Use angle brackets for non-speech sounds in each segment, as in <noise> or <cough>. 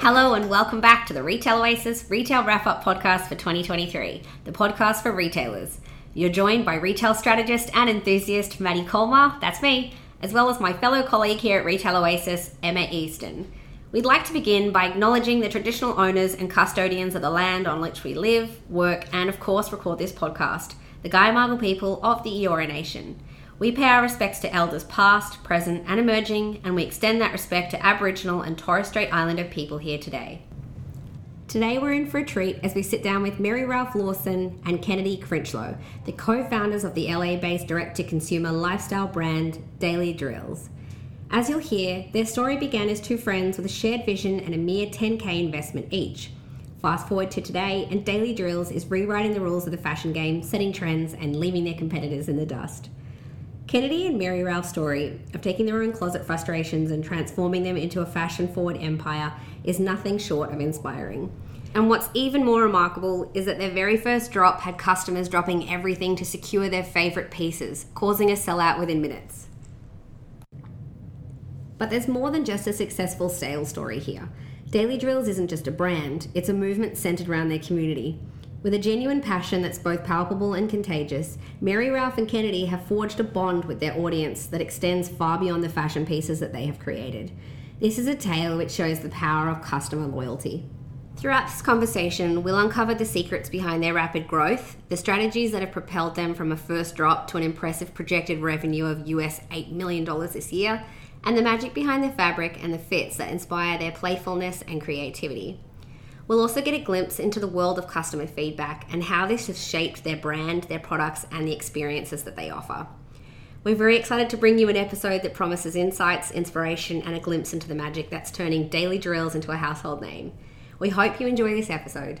Hello and welcome back to the Retail Oasis Retail Wrap Up Podcast for 2023, the podcast for retailers. You're joined by retail strategist and enthusiast Maddie Colmar, that's me, as well as my fellow colleague here at Retail Oasis, Emma Easton. We'd like to begin by acknowledging the traditional owners and custodians of the land on which we live, work, and of course record this podcast, the Guyamaggle people of the Eora Nation. We pay our respects to elders past, present, and emerging, and we extend that respect to Aboriginal and Torres Strait Islander people here today. Today we're in for a treat as we sit down with Mary Ralph Lawson and Kennedy Crinchlow, the co-founders of the LA-based direct-to-consumer lifestyle brand Daily Drills. As you'll hear, their story began as two friends with a shared vision and a mere 10k investment each. Fast forward to today, and Daily Drills is rewriting the rules of the fashion game, setting trends, and leaving their competitors in the dust. Kennedy and Mary Ralph's story of taking their own closet frustrations and transforming them into a fashion forward empire is nothing short of inspiring. And what's even more remarkable is that their very first drop had customers dropping everything to secure their favourite pieces, causing a sellout within minutes. But there's more than just a successful sales story here. Daily Drills isn't just a brand, it's a movement centered around their community. With a genuine passion that's both palpable and contagious, Mary Ralph and Kennedy have forged a bond with their audience that extends far beyond the fashion pieces that they have created. This is a tale which shows the power of customer loyalty. Throughout this conversation, we'll uncover the secrets behind their rapid growth, the strategies that have propelled them from a first drop to an impressive projected revenue of US $8 million this year, and the magic behind the fabric and the fits that inspire their playfulness and creativity. We'll also get a glimpse into the world of customer feedback and how this has shaped their brand, their products, and the experiences that they offer. We're very excited to bring you an episode that promises insights, inspiration, and a glimpse into the magic that's turning daily drills into a household name. We hope you enjoy this episode.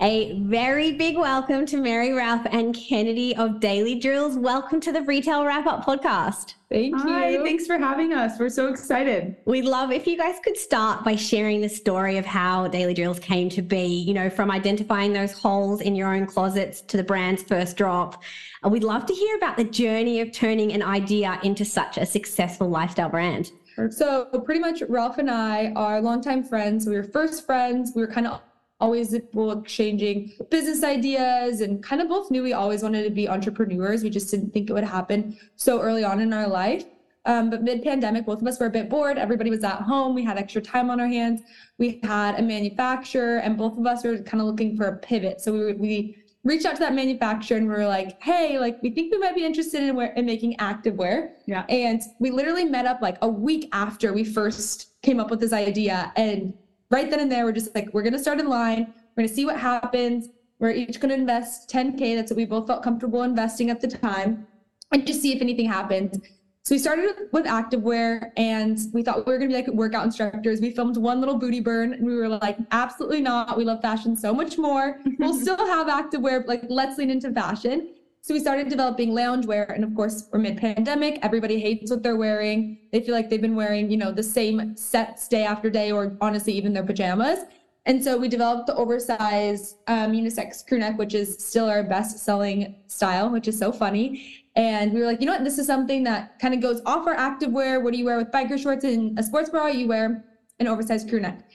A very big welcome to Mary Ralph and Kennedy of Daily Drills. Welcome to the Retail Wrap Up podcast. Thank Hi, you. thanks for having us. We're so excited. We'd love if you guys could start by sharing the story of how Daily Drills came to be, you know, from identifying those holes in your own closets to the brand's first drop. We'd love to hear about the journey of turning an idea into such a successful lifestyle brand. So pretty much Ralph and I are longtime friends. We were first friends. We were kind of always exchanging business ideas and kind of both knew we always wanted to be entrepreneurs. We just didn't think it would happen so early on in our life. Um, but mid pandemic, both of us were a bit bored. Everybody was at home. We had extra time on our hands. We had a manufacturer, and both of us were kind of looking for a pivot. So we, we reached out to that manufacturer and we were like, hey, like we think we might be interested in, wear, in making activewear. Yeah. And we literally met up like a week after we first came up with this idea. And right then and there, we're just like, we're going to start in line. We're going to see what happens. We're each going to invest 10K. That's what we both felt comfortable investing at the time and just see if anything happens. So we started with activewear and we thought we were going to be like workout instructors. We filmed one little booty burn and we were like, absolutely not. We love fashion so much more. We'll <laughs> still have activewear, but like let's lean into fashion. So we started developing loungewear. And of course, we're mid pandemic. Everybody hates what they're wearing. They feel like they've been wearing, you know, the same sets day after day, or honestly, even their pajamas. And so we developed the oversized um, unisex crew neck, which is still our best selling style, which is so funny. And we were like, you know what? This is something that kind of goes off our activewear. What do you wear with biker shorts and a sports bra? You wear an oversized crew neck.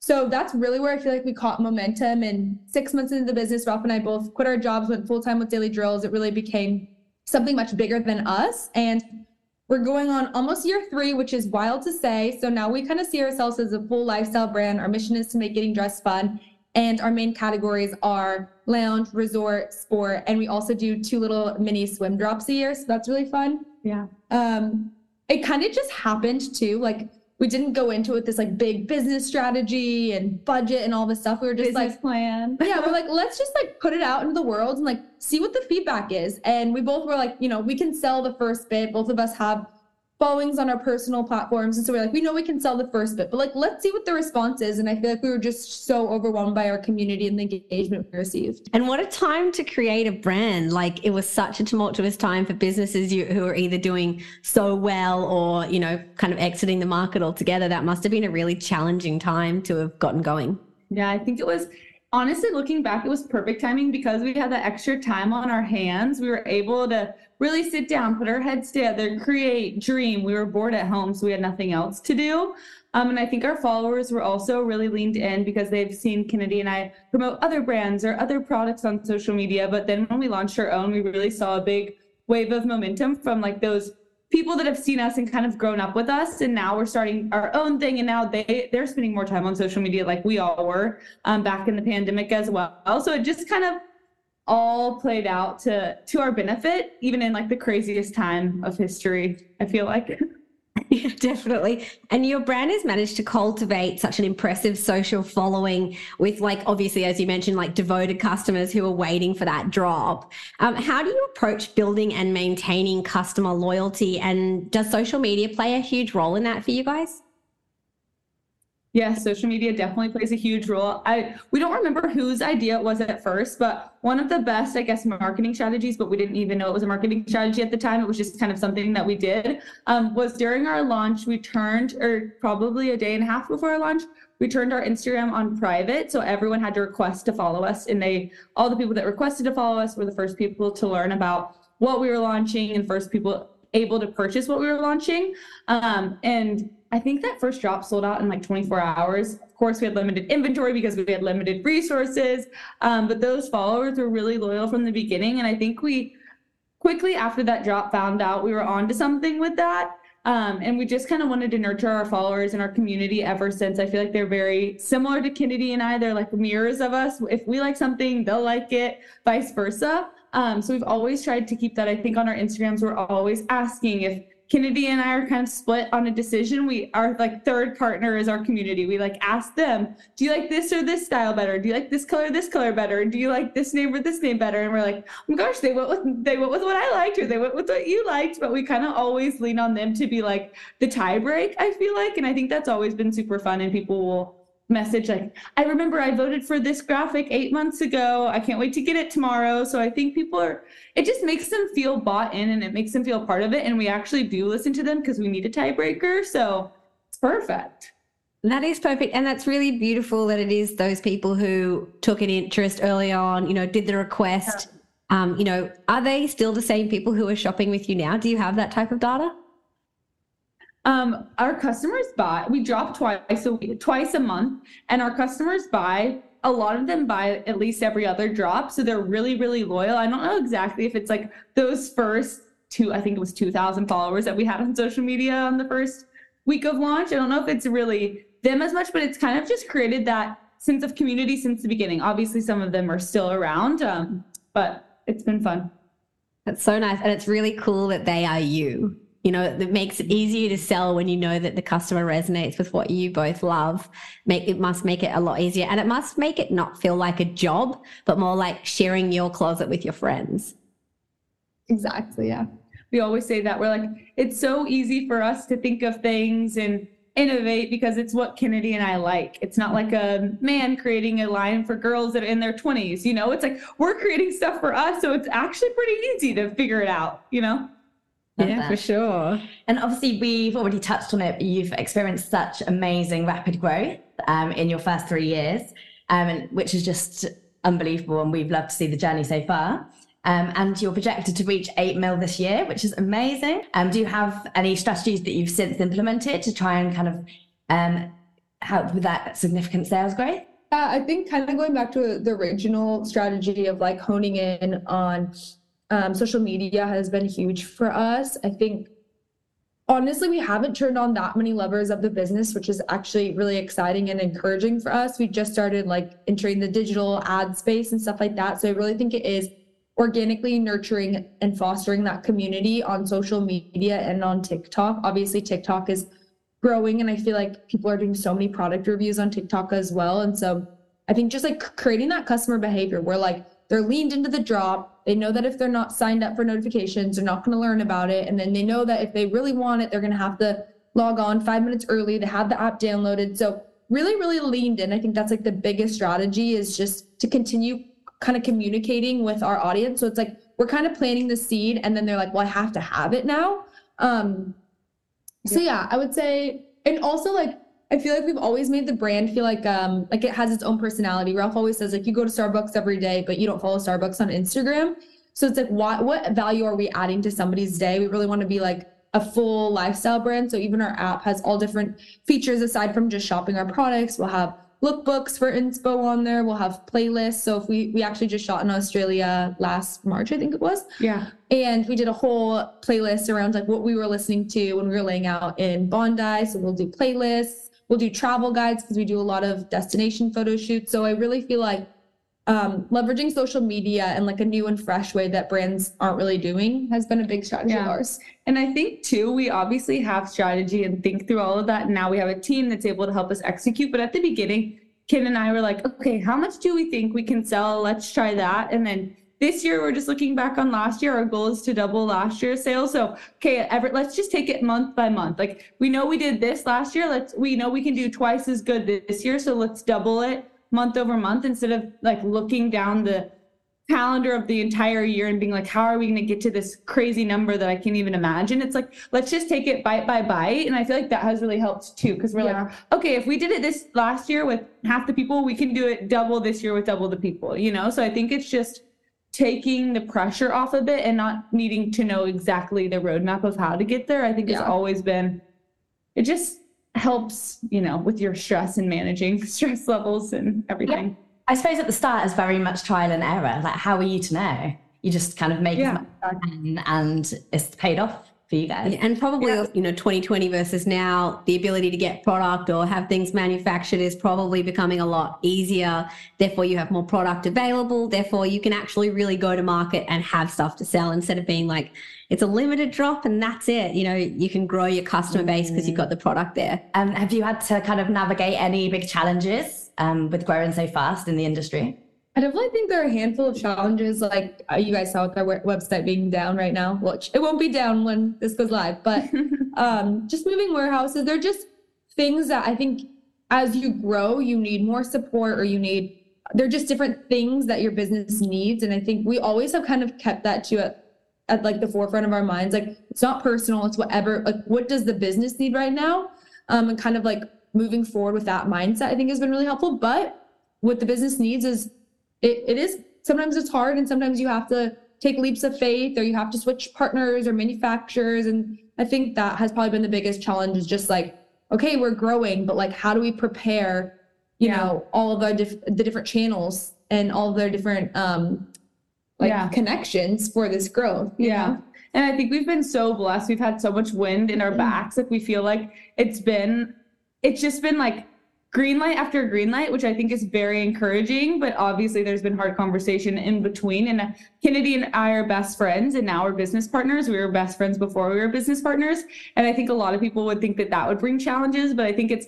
So that's really where I feel like we caught momentum. And six months into the business, Ralph and I both quit our jobs, went full time with Daily Drills. It really became something much bigger than us. And we're going on almost year three, which is wild to say. So now we kind of see ourselves as a full lifestyle brand. Our mission is to make getting dressed fun. And our main categories are lounge, resort, sport, and we also do two little mini swim drops a year. So that's really fun. Yeah. Um, it kind of just happened too. Like we didn't go into it with this like big business strategy and budget and all this stuff. We were just Business like, plan. <laughs> yeah, we're like, let's just like put it out into the world and like see what the feedback is. And we both were like, you know, we can sell the first bit. Both of us have followings on our personal platforms. And so we're like, we know we can sell the first bit, but like, let's see what the response is. And I feel like we were just so overwhelmed by our community and the engagement we received. And what a time to create a brand. Like it was such a tumultuous time for businesses you, who are either doing so well or, you know, kind of exiting the market altogether. That must have been a really challenging time to have gotten going. Yeah, I think it was honestly, looking back, it was perfect timing because we had that extra time on our hands. We were able to really sit down, put our heads together, create, dream. We were bored at home, so we had nothing else to do. Um, and I think our followers were also really leaned in because they've seen Kennedy and I promote other brands or other products on social media. But then when we launched our own, we really saw a big wave of momentum from like those people that have seen us and kind of grown up with us and now we're starting our own thing and now they they're spending more time on social media like we all were um, back in the pandemic as well. So it just kind of all played out to to our benefit even in like the craziest time of history i feel like <laughs> Yeah, <laughs> definitely. And your brand has managed to cultivate such an impressive social following with, like, obviously, as you mentioned, like devoted customers who are waiting for that drop. Um, how do you approach building and maintaining customer loyalty? And does social media play a huge role in that for you guys? Yeah, social media definitely plays a huge role. I we don't remember whose idea it was at first, but one of the best, I guess, marketing strategies, but we didn't even know it was a marketing strategy at the time. It was just kind of something that we did. Um, was during our launch, we turned, or probably a day and a half before our launch, we turned our Instagram on private, so everyone had to request to follow us, and they all the people that requested to follow us were the first people to learn about what we were launching and first people able to purchase what we were launching. Um, and I think that first drop sold out in like 24 hours. Of course, we had limited inventory because we had limited resources, um, but those followers were really loyal from the beginning. And I think we quickly after that drop found out we were onto something with that. Um, and we just kind of wanted to nurture our followers and our community ever since. I feel like they're very similar to Kennedy and I. They're like mirrors of us. If we like something, they'll like it, vice versa. Um, so we've always tried to keep that. I think on our Instagrams, we're always asking if Kennedy and I are kind of split on a decision. We our like third partner is our community. We like ask them, do you like this or this style better? Do you like this color, this color better? Do you like this name or this name better? And we're like, oh my gosh, they went with they went with what I liked or they went with what you liked. But we kind of always lean on them to be like the tie break, I feel like. And I think that's always been super fun and people will message like i remember i voted for this graphic eight months ago i can't wait to get it tomorrow so i think people are it just makes them feel bought in and it makes them feel part of it and we actually do listen to them because we need a tiebreaker so it's perfect that is perfect. And that's really beautiful that it is those people who took an interest early on, you know, did the request. Yeah. Um, you know, are they still the same people who are shopping with you now? Do you have that type of data? Um, our customers buy. We drop twice a week, twice a month, and our customers buy. A lot of them buy at least every other drop, so they're really, really loyal. I don't know exactly if it's like those first two. I think it was two thousand followers that we had on social media on the first week of launch. I don't know if it's really them as much, but it's kind of just created that sense of community since the beginning. Obviously, some of them are still around, um, but it's been fun. That's so nice, and it's really cool that they are you you know it makes it easier to sell when you know that the customer resonates with what you both love make it must make it a lot easier and it must make it not feel like a job but more like sharing your closet with your friends exactly yeah we always say that we're like it's so easy for us to think of things and innovate because it's what Kennedy and I like. It's not like a man creating a line for girls that are in their 20s, you know? It's like we're creating stuff for us, so it's actually pretty easy to figure it out, you know? Yeah, that. for sure. And obviously, we've already touched on it. You've experienced such amazing rapid growth um, in your first three years, um, which is just unbelievable. And we've loved to see the journey so far. Um, and you're projected to reach 8 mil this year, which is amazing. Um, do you have any strategies that you've since implemented to try and kind of um, help with that significant sales growth? Uh, I think kind of going back to the original strategy of like honing in on um, social media has been huge for us. I think honestly, we haven't turned on that many levers of the business, which is actually really exciting and encouraging for us. We just started like entering the digital ad space and stuff like that. So I really think it is organically nurturing and fostering that community on social media and on TikTok. Obviously, TikTok is growing, and I feel like people are doing so many product reviews on TikTok as well. And so I think just like creating that customer behavior where like they're leaned into the drop. They know that if they're not signed up for notifications, they're not going to learn about it. And then they know that if they really want it, they're going to have to log on five minutes early. They have the app downloaded. So really, really leaned in. I think that's like the biggest strategy is just to continue kind of communicating with our audience. So it's like we're kind of planting the seed and then they're like, well, I have to have it now. Um, so yeah, I would say, and also like I feel like we've always made the brand feel like um like it has its own personality. Ralph always says like you go to Starbucks every day, but you don't follow Starbucks on Instagram. So it's like what what value are we adding to somebody's day? We really want to be like a full lifestyle brand. So even our app has all different features aside from just shopping our products. We'll have lookbooks for inspo on there. We'll have playlists. So if we we actually just shot in Australia last March, I think it was. Yeah. And we did a whole playlist around like what we were listening to when we were laying out in Bondi. So we'll do playlists We'll do travel guides because we do a lot of destination photo shoots. So I really feel like um, leveraging social media in like a new and fresh way that brands aren't really doing has been a big strategy yeah. of ours. And I think too, we obviously have strategy and think through all of that. And now we have a team that's able to help us execute. But at the beginning, Ken and I were like, okay, how much do we think we can sell? Let's try that. And then this year we're just looking back on last year. Our goal is to double last year's sales. So okay ever let's just take it month by month. Like we know we did this last year. Let's we know we can do twice as good this year. So let's double it month over month instead of like looking down the calendar of the entire year and being like how are we going to get to this crazy number that i can't even imagine? It's like let's just take it bite by bite. And i feel like that has really helped too because we're yeah. like okay if we did it this last year with half the people we can do it double this year with double the people you know? So i think it's just taking the pressure off a bit and not needing to know exactly the roadmap of how to get there, I think yeah. has always been, it just helps, you know, with your stress and managing <laughs> stress levels and everything. Yeah. I suppose at the start it's very much trial and error. Like, how are you to know? You just kind of make yeah. it and it's paid off for you guys. And probably, yeah. you know, 2020 versus now, the ability to get product or have things manufactured is probably becoming a lot easier. Therefore, you have more product available. Therefore, you can actually really go to market and have stuff to sell instead of being like, it's a limited drop and that's it. You know, you can grow your customer base because you've got the product there. Um, have you had to kind of navigate any big challenges um, with growing so fast in the industry? I definitely think there are a handful of challenges, like uh, you guys saw with our website being down right now, which it won't be down when this goes live, but <laughs> um, just moving warehouses, they're just things that I think as you grow, you need more support or you need, they're just different things that your business needs. And I think we always have kind of kept that to at, at like the forefront of our minds. Like it's not personal, it's whatever, like what does the business need right now? Um, and kind of like moving forward with that mindset, I think has been really helpful. But what the business needs is it, it is sometimes it's hard and sometimes you have to take leaps of faith or you have to switch partners or manufacturers and i think that has probably been the biggest challenge is just like okay we're growing but like how do we prepare you yeah. know all of our diff- the different channels and all of their different um like yeah. connections for this growth yeah know? and i think we've been so blessed we've had so much wind in our mm-hmm. backs like we feel like it's been it's just been like green light after green light, which I think is very encouraging. But obviously, there's been hard conversation in between. And Kennedy and I are best friends, and now we're business partners. We were best friends before we were business partners. And I think a lot of people would think that that would bring challenges, but I think it's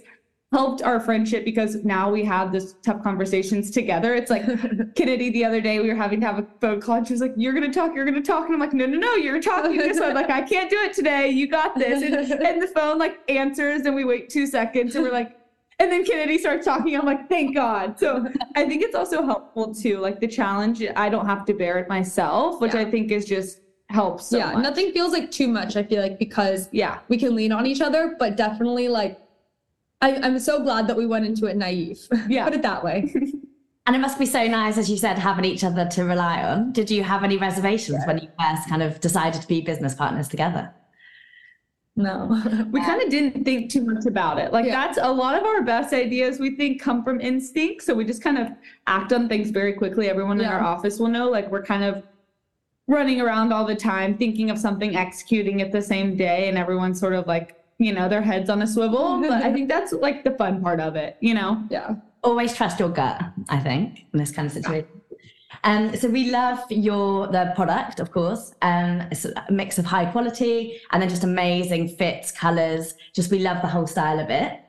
helped our friendship because now we have this tough conversations together. It's like <laughs> Kennedy the other day, we were having to have a phone call and she was like, You're gonna talk, you're gonna talk. And I'm like, No, no, no, you're talking this I'm like, I can't do it today. You got this. And, <laughs> and the phone like answers and we wait two seconds and we're like, and then Kennedy starts talking. I'm like, thank God. So <laughs> I think it's also helpful too. Like the challenge, I don't have to bear it myself, which yeah. I think is just helps. So yeah, much. nothing feels like too much. I feel like because yeah, we can lean on each other, but definitely like I, I'm so glad that we went into it naive. <laughs> Yeah, put it that way. <laughs> And it must be so nice, as you said, having each other to rely on. Did you have any reservations yeah. when you first kind of decided to be business partners together? No. <laughs> we kind of didn't think too much about it. Like yeah. that's a lot of our best ideas we think come from instinct. So we just kind of act on things very quickly. Everyone yeah. in our office will know like we're kind of running around all the time thinking of something executing it the same day and everyone's sort of like, you know, their heads on a swivel. <laughs> but I think that's like the fun part of it, you know? Yeah. Always trust your gut, I think, in this kind of situation. Um, so we love your the product, of course. Um, it's a mix of high quality and then just amazing fits, colors. Just we love the whole style of it.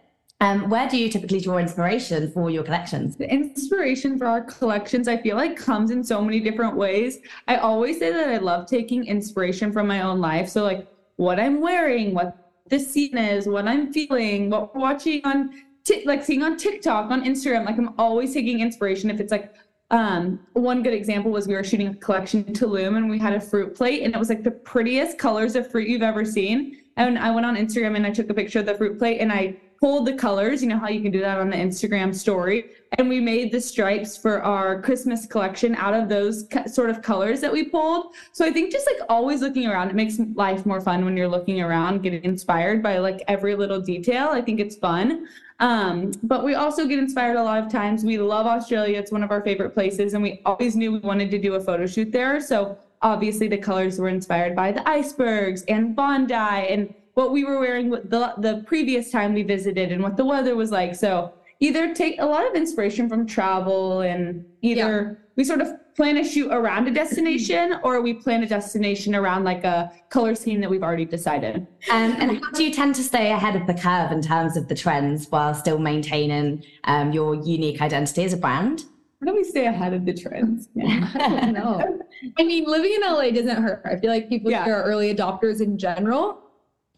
Um, where do you typically draw inspiration for your collections? The inspiration for our collections, I feel like, comes in so many different ways. I always say that I love taking inspiration from my own life. So, like, what I'm wearing, what the scene is, what I'm feeling, what we're watching on, t- like, seeing on TikTok, on Instagram. Like, I'm always taking inspiration. If it's like um, one good example was we were shooting a collection Tulum and we had a fruit plate and it was like the prettiest colors of fruit you've ever seen. And I went on Instagram and I took a picture of the fruit plate and I pulled the colors, you know how you can do that on the Instagram story, and we made the stripes for our Christmas collection out of those sort of colors that we pulled. So I think just like always looking around, it makes life more fun when you're looking around, getting inspired by like every little detail. I think it's fun. Um, but we also get inspired a lot of times. We love Australia. It's one of our favorite places, and we always knew we wanted to do a photo shoot there. So obviously the colors were inspired by the icebergs and Bondi and what we were wearing the, the previous time we visited and what the weather was like. So either take a lot of inspiration from travel and either yeah. we sort of plan a shoot around a destination <clears throat> or we plan a destination around like a color scheme that we've already decided. Um, and how do you tend to stay ahead of the curve in terms of the trends while still maintaining um, your unique identity as a brand? How do we stay ahead of the trends? <laughs> Yeah. no. <laughs> I mean, living in LA doesn't hurt. I feel like people yeah. are early adopters in general.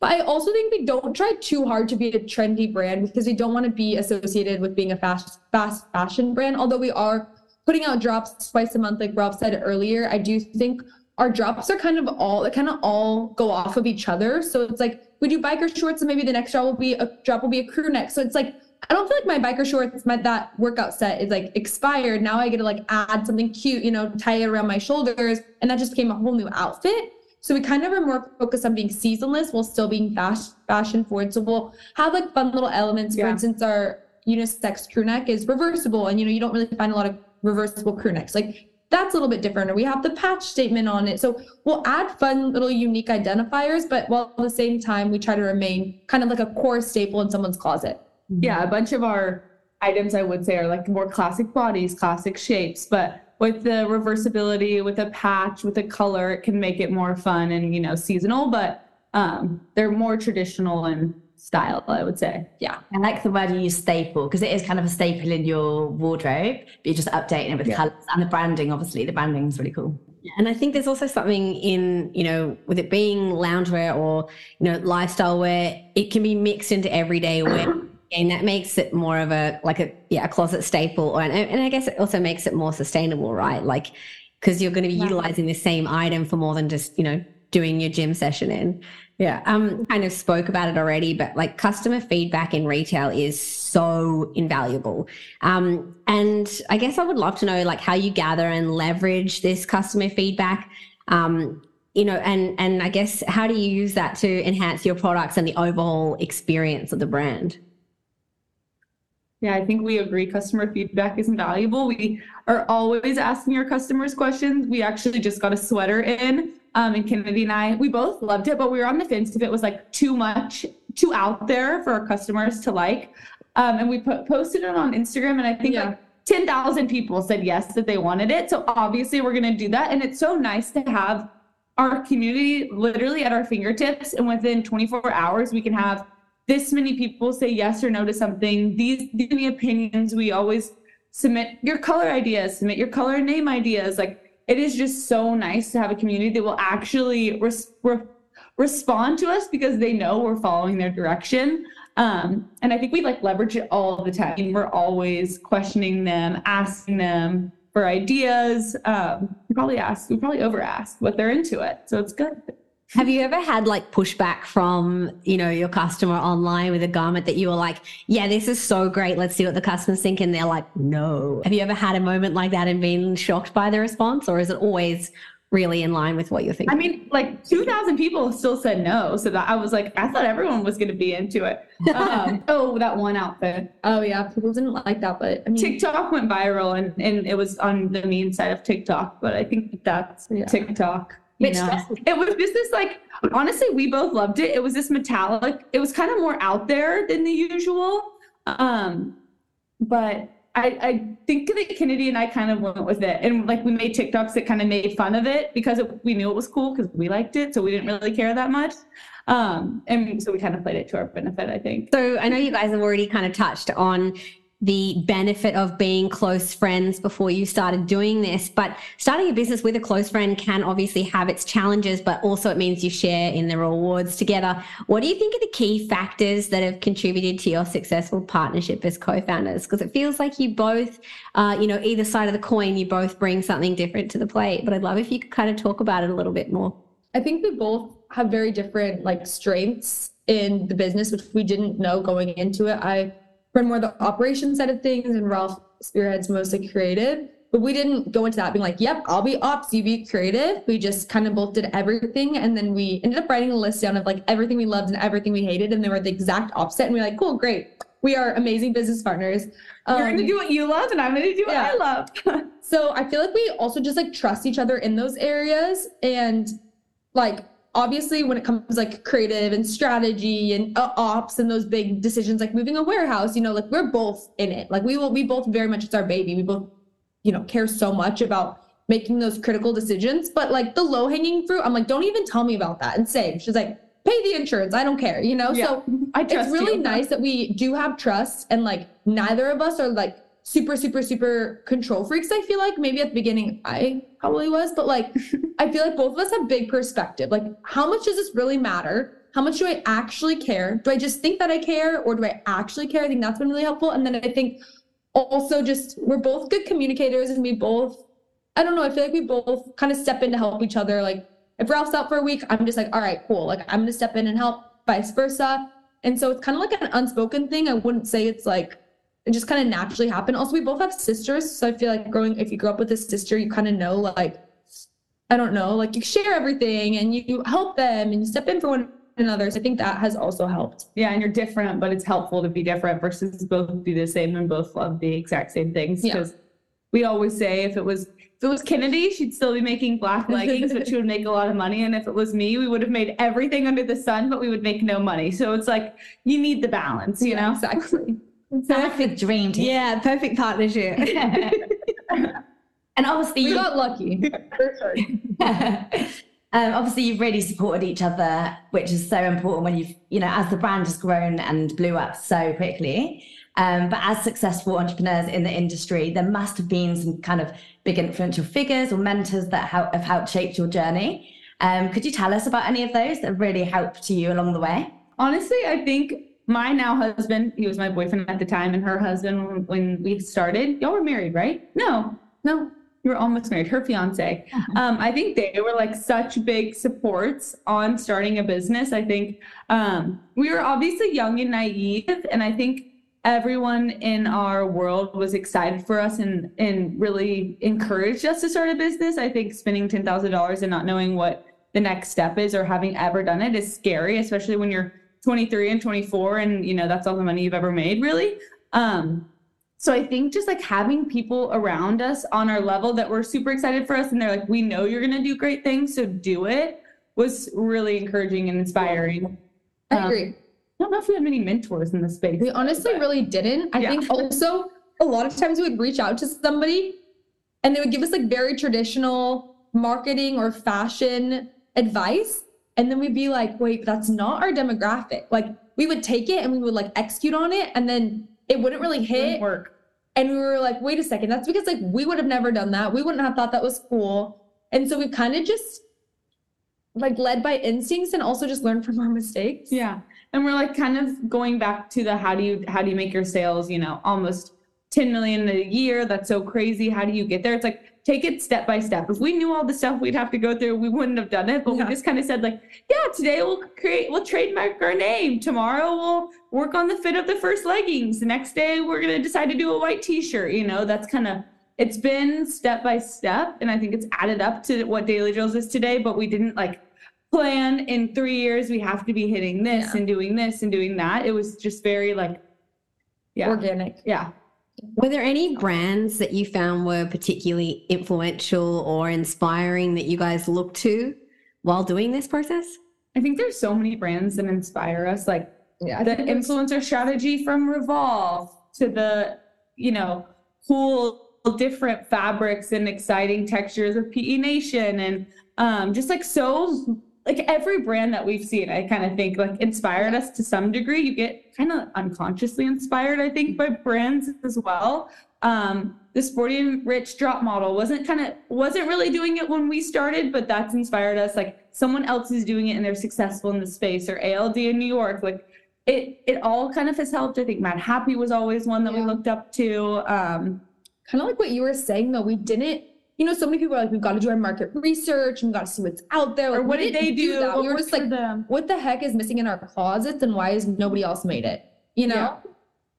But I also think we don't try too hard to be a trendy brand because we don't want to be associated with being a fast fast fashion brand. Although we are putting out drops twice a month, like Ralph said earlier, I do think our drops are kind of all they kind of all go off of each other. So it's like we do biker shorts and maybe the next drop will be a drop will be a crew neck. So it's like I don't feel like my biker shorts, my that workout set is like expired. Now I get to like add something cute, you know, tie it around my shoulders, and that just became a whole new outfit. So we kind of are more focused on being seasonless while still being fast, fashion forward. So we'll have like fun little elements. For instance, our unisex crew neck is reversible, and you know you don't really find a lot of reversible crew necks. Like that's a little bit different. Or we have the patch statement on it. So we'll add fun little unique identifiers, but while at the same time we try to remain kind of like a core staple in someone's closet. Yeah, a bunch of our items I would say are like more classic bodies, classic shapes, but with the reversibility, with a patch, with a color, it can make it more fun and you know seasonal. But um, they're more traditional and style, I would say. Yeah. I like the word you use staple because it is kind of a staple in your wardrobe, but you're just updating it with yeah. colors and the branding, obviously. The branding is really cool. And I think there's also something in, you know, with it being loungewear or, you know, lifestyle wear, it can be mixed into everyday wear and that makes it more of a like a yeah a closet staple or and, and i guess it also makes it more sustainable right? Like because you're going to be utilizing the same item for more than just you know doing your gym session in. Yeah um kind of spoke about it already but like customer feedback in retail is so invaluable. Um and i guess i would love to know like how you gather and leverage this customer feedback. Um you know and and i guess how do you use that to enhance your products and the overall experience of the brand yeah, I think we agree customer feedback is invaluable. We are always asking our customers questions. We actually just got a sweater in, um, and Kennedy and I, we both loved it, but we were on the fence if it was like too much, too out there for our customers to like. Um, and we put, posted it on Instagram, and I think yeah. like 10,000 people said yes, that they wanted it. So obviously, we're going to do that. And it's so nice to have our community literally at our fingertips. And within 24 hours, we can have this many people say yes or no to something, these, these many opinions, we always submit your color ideas, submit your color name ideas. Like it is just so nice to have a community that will actually res- re- respond to us because they know we're following their direction. Um, and I think we like leverage it all the time. We're always questioning them, asking them for ideas. Um, we probably ask, we probably over ask what they're into it. So it's good. Have you ever had like pushback from, you know, your customer online with a garment that you were like, yeah, this is so great. Let's see what the customers think. And they're like, no. Have you ever had a moment like that and been shocked by the response? Or is it always really in line with what you're thinking? I mean, like 2,000 people still said no. So that I was like, I thought everyone was going to be into it. Um, <laughs> oh, that one outfit. Oh, yeah. People didn't like that. But I mean, TikTok went viral and, and it was on the mean side of TikTok. But I think that's yeah. TikTok. Which <laughs> it was just this like honestly, we both loved it. It was this metallic. It was kind of more out there than the usual. Um, but I, I think that Kennedy and I kind of went with it, and like we made TikToks that kind of made fun of it because it, we knew it was cool because we liked it, so we didn't really care that much. Um, and so we kind of played it to our benefit, I think. So I know you guys have already kind of touched on the benefit of being close friends before you started doing this. But starting a business with a close friend can obviously have its challenges, but also it means you share in the rewards together. What do you think are the key factors that have contributed to your successful partnership as co-founders? Because it feels like you both, uh, you know, either side of the coin, you both bring something different to the plate. But I'd love if you could kind of talk about it a little bit more. I think we both have very different like strengths in the business, which we didn't know going into it. I run more the operation side of things, and Ralph spearheads mostly creative. But we didn't go into that being like, yep, I'll be ops, you be creative. We just kind of both did everything. And then we ended up writing a list down of like everything we loved and everything we hated. And they were the exact opposite. And we are like, cool, great. We are amazing business partners. You're going to Um, do what you love, and I'm going to do what yeah. I love. <laughs> so I feel like we also just like trust each other in those areas. And like, obviously, when it comes like creative and strategy and uh, ops and those big decisions, like moving a warehouse, you know, like we're both in it. Like, we will, we both very much, it's our baby. We both, you know, care so much about making those critical decisions. But like the low hanging fruit, I'm like, don't even tell me about that and save. She's like, pay the insurance. I don't care, you know? Yeah. So <laughs> I trust it's really you. <laughs> nice that we do have trust and like neither of us are like super super super control freaks i feel like maybe at the beginning i probably was but like <laughs> i feel like both of us have big perspective. Like how much does this really matter? How much do i actually care? Do i just think that i care or do i actually care? I think that's been really helpful. And then i think also just we're both good communicators and we both i don't know i feel like we both kind of step in to help each other. Like if ralph's out for a week i'm just like all right cool. Like i'm gonna step in and help vice versa. And so it's kind of like an unspoken thing. I wouldn't say it's like it just kind of naturally happened. Also, we both have sisters. So I feel like growing, if you grow up with a sister, you kind of know, like, I don't know, like you share everything and you, you help them and you step in for one another. So I think that has also helped. Yeah, and you're different, but it's helpful to be different versus both do the same and both love the exact same things. Yeah. Because we always say if it was if it was Kennedy, she'd still be making black leggings, but she would make a lot of money. And if it was me, we would have made everything under the sun, but we would make no money. So it's like you need the balance, you know? exactly. Perfect dream team. Yeah, perfect partnership. <laughs> and obviously, We you- got lucky. <laughs> Um, obviously, you've really supported each other, which is so important when you've, you know, as the brand has grown and blew up so quickly. Um, but as successful entrepreneurs in the industry, there must have been some kind of big influential figures or mentors that help, have helped shape your journey. Um, could you tell us about any of those that really helped you along the way? Honestly, I think my now husband, he was my boyfriend at the time, and her husband when, we started, y'all were married, right? No, no, you were almost married, her fiance. Um, I think they were like such big supports on starting a business. I think um, we were obviously young and naive, and I think everyone in our world was excited for us and and really encouraged us to start a business. I think spending ten thousand dollars and not knowing what the next step is or having ever done it is scary, especially when you're 23 and 24 and you know that's all the money you've ever made, really. Um, so I think just like having people around us on our level that were super excited for us and they're like, we know you're gonna do great things, so do it was really encouraging and inspiring. I Um, agree. I don't know if we had many mentors in the space. We honestly but- really didn't. I Yeah. think also a lot of times we would reach out to somebody and they would give us like very traditional marketing or fashion advice. And then we'd be like, wait, that's not our demographic. Like we would take it and we would like execute on it and then it wouldn't really hit. work. And we were like, wait a second, that's because like we would have never done that. We wouldn't have thought that was cool. And so we've kind of just like led by instincts and also just learned from our mistakes. Yeah. And we're like kind of going back to the how do you how do you make your sales, you know, almost 10 million a year. That's so crazy. How do you get there? It's like take it step by step. If we knew all the stuff we'd have to go through, we wouldn't have done it. But Yeah. we just kind of said, like, yeah, today we'll create, we'll trademark our name. Tomorrow we'll work on the fit of the first leggings. The next day we're gonna decide to do a white t-shirt. You know, that's kind of it's been step by step. And I think it's added up to what Daily Drills is today, but we didn't like plan in three years we have to be hitting this Yeah. and doing this and doing that. It was just very like yeah. Organic. Yeah. Were there any brands that you found were particularly influential or inspiring that you guys looked to while doing this process? I think there's so many brands that inspire us, like Yeah. I the influencer strategy from Revolve to the, you know, cool different fabrics and exciting textures of PE Nation and um, just like so like every brand that we've seen, I kind of think like inspired us to some degree. You get kind of unconsciously inspired, I think, by brands as well. Um, the Sporty & Rich drop model wasn't kind of wasn't really doing it when we started, but that's inspired us. Like someone else is doing it and they're successful in the space, or ALD in New York. Like it, it all kind of has helped. I think Madhappy was always one that we looked up to. Um, kind of like what you were saying though we didn't you know, so many people are like, we've got to do our market research and we've got to see what's out there. Or what we did they didn't do? What We were just like, them? what the heck is missing in our closets and why has nobody else made it? You know?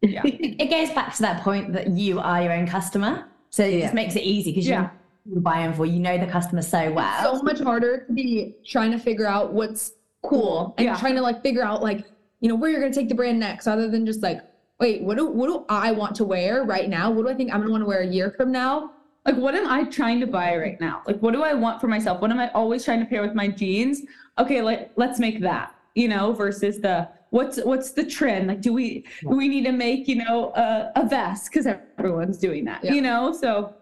Yeah. <laughs> it goes back to that point that you are your own customer. So it Yeah. just makes it easy because Yeah. you buy who for, you know the customer so well. so much harder to be trying to figure out what's cool and Yeah. trying to like figure out like you know where you're gonna take the brand next rather than just like wait what do what do I want to wear right now what do I think I'm gonna want to wear a year from now Like, what am I trying to buy right now? Like, what do I want for myself? What am I always trying to pair with my jeans? Okay, like let's make that, you know, versus the what's what's the trend? Like, do we do we need to make you know a, a vest because everyone's doing that, Yeah. you know? So,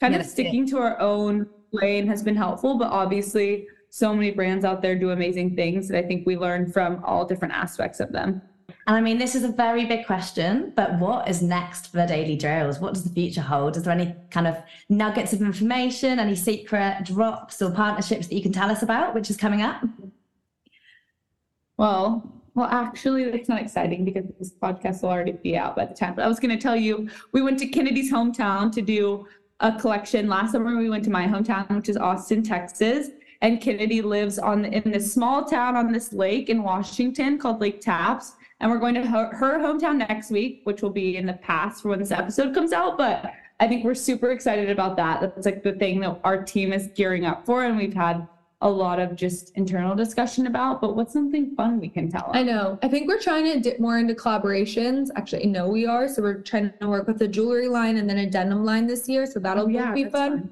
kind Yeah, of sticking to our own lane has been helpful, but obviously, so many brands out there do amazing things that I think we learn from all different aspects of them. And I mean, this is a very big question, but what is next for Daily Drills? What does the future hold? Is there any kind of nuggets of information, any secret drops or partnerships that you can tell us about, which is coming up? Well, well, actually, it's not exciting because this podcast will already be out by the time. But I was going to tell you, we went to Kennedy's hometown to do a collection last summer. We went to my hometown, which is Austin, Texas, and Kennedy lives on in this small town on this lake in Washington called Lake Tapps. And we're going to her, her hometown next week, which will be in the past for when this episode comes out. But I think we're super excited about that. That's like the thing that our team is gearing up for, and we've had a lot of just internal discussion about, but what's something fun we can tell I know. I think we're trying to dip more into collaborations. Actually I know we are. So we're trying to work with a jewelry line and then a denim line this year. So that'll oh, yeah, be that's fun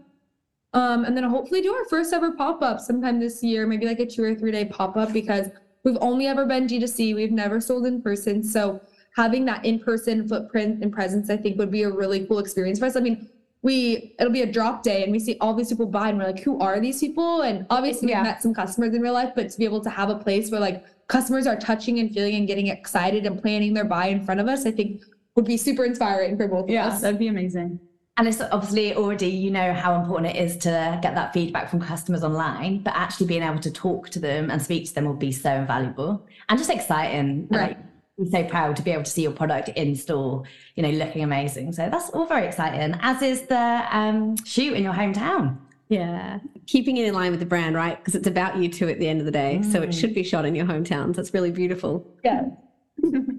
Um, and then hopefully do our first ever pop up sometime this year, maybe like a two or three day pop up because we've only ever been D2C. We've never sold in person. So having that in person footprint and presence, I think would be a really cool experience for us. I mean, we it'll be a drop day and we see all these people buy and we're like, who are these people? And obviously Yeah. we've met some customers in real life, but to be able to have a place where like customers are touching and feeling and getting excited and planning their buy in front of us, I think would be super inspiring for both of us Yeah, us. that'd be amazing. And it's obviously already, you know, how important it is to get that feedback from customers online, but actually being able to talk to them and speak to them will be so invaluable and just exciting. And, Right. like, I'm so proud to be able to see your product in store, you know, looking amazing. So that's all very exciting, as is the um, shoot in your hometown. Yeah. Keeping it in line with the brand, right? Because it's about you two at the end of the day. So it should be shot in your hometowns. That's really beautiful. Yeah.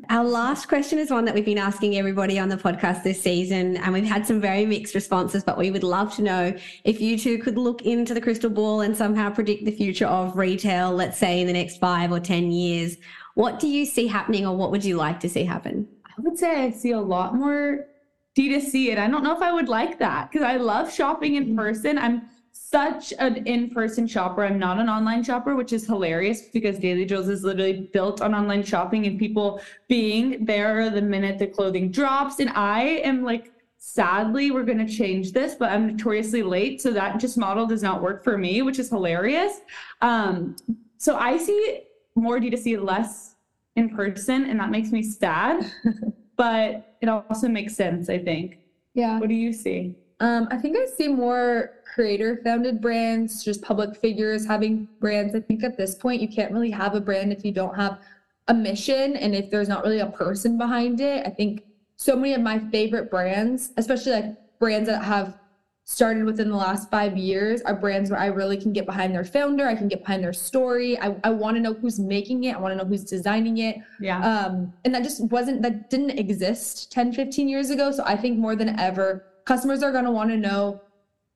Our last question is one that we've been asking everybody on the podcast this season, and we've had some very mixed responses, but we would love to know if you two could look into the crystal ball and somehow predict the future of retail, let's say in the next five or 10 years. What do you see happening, or what would you like to see happen? I would say I see a lot more D2C, and I don't know if I would like that because I love shopping in mm. person. I'm such an in-person shopper. I'm not an online shopper, which is hilarious because Daily Drills is literally built on online shopping and people being there the minute the clothing drops. And I am like, sadly, we're going to change this, but I'm notoriously late. So that just model does not work for me, which is hilarious. Um, so I see more D2C, less in person, and that makes me sad. <laughs> but it also makes sense, I think. Yeah. What do you see? Um, I think I see more creator founded brands, just public figures having brands. I think at this point, you can't really have a brand if you don't have a mission and if there's not really a person behind it. I think so many of my favorite brands, especially like brands that have started within the last five years, are brands where I really can get behind their founder. I can get behind their story. I, I want to know who's making it. I want to know who's designing it Yeah. um and that just wasn't that didn't exist 10 15 years ago so i think more than ever customers are going to want to know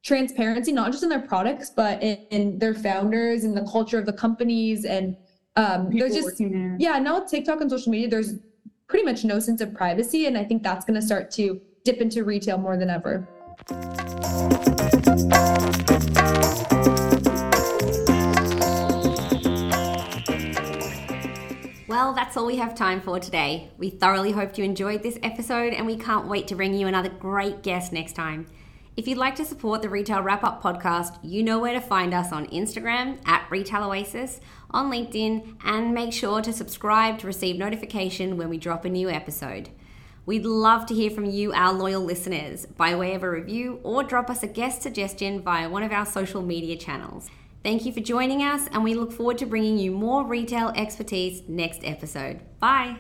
transparency not just in their products but in, in their founders and the culture of the companies and um there's just yeah now with tiktok and social media there's pretty much no sense of privacy and i think that's going to start to dip into retail more than ever Well, that's all we have time for today. We thoroughly hope you enjoyed this episode and we can't wait to bring you another great guest next time. If you'd like to support the Retail Wrap Up podcast, you know where to find us on Instagram at Retail Oasis, on LinkedIn, and make sure to subscribe to receive notification when we drop a new episode. We'd love to hear from you, our loyal listeners, by way of a review or drop us a guest suggestion via one of our social media channels. Thank you for joining us, and we look forward to bringing you more retail expertise next episode. Bye.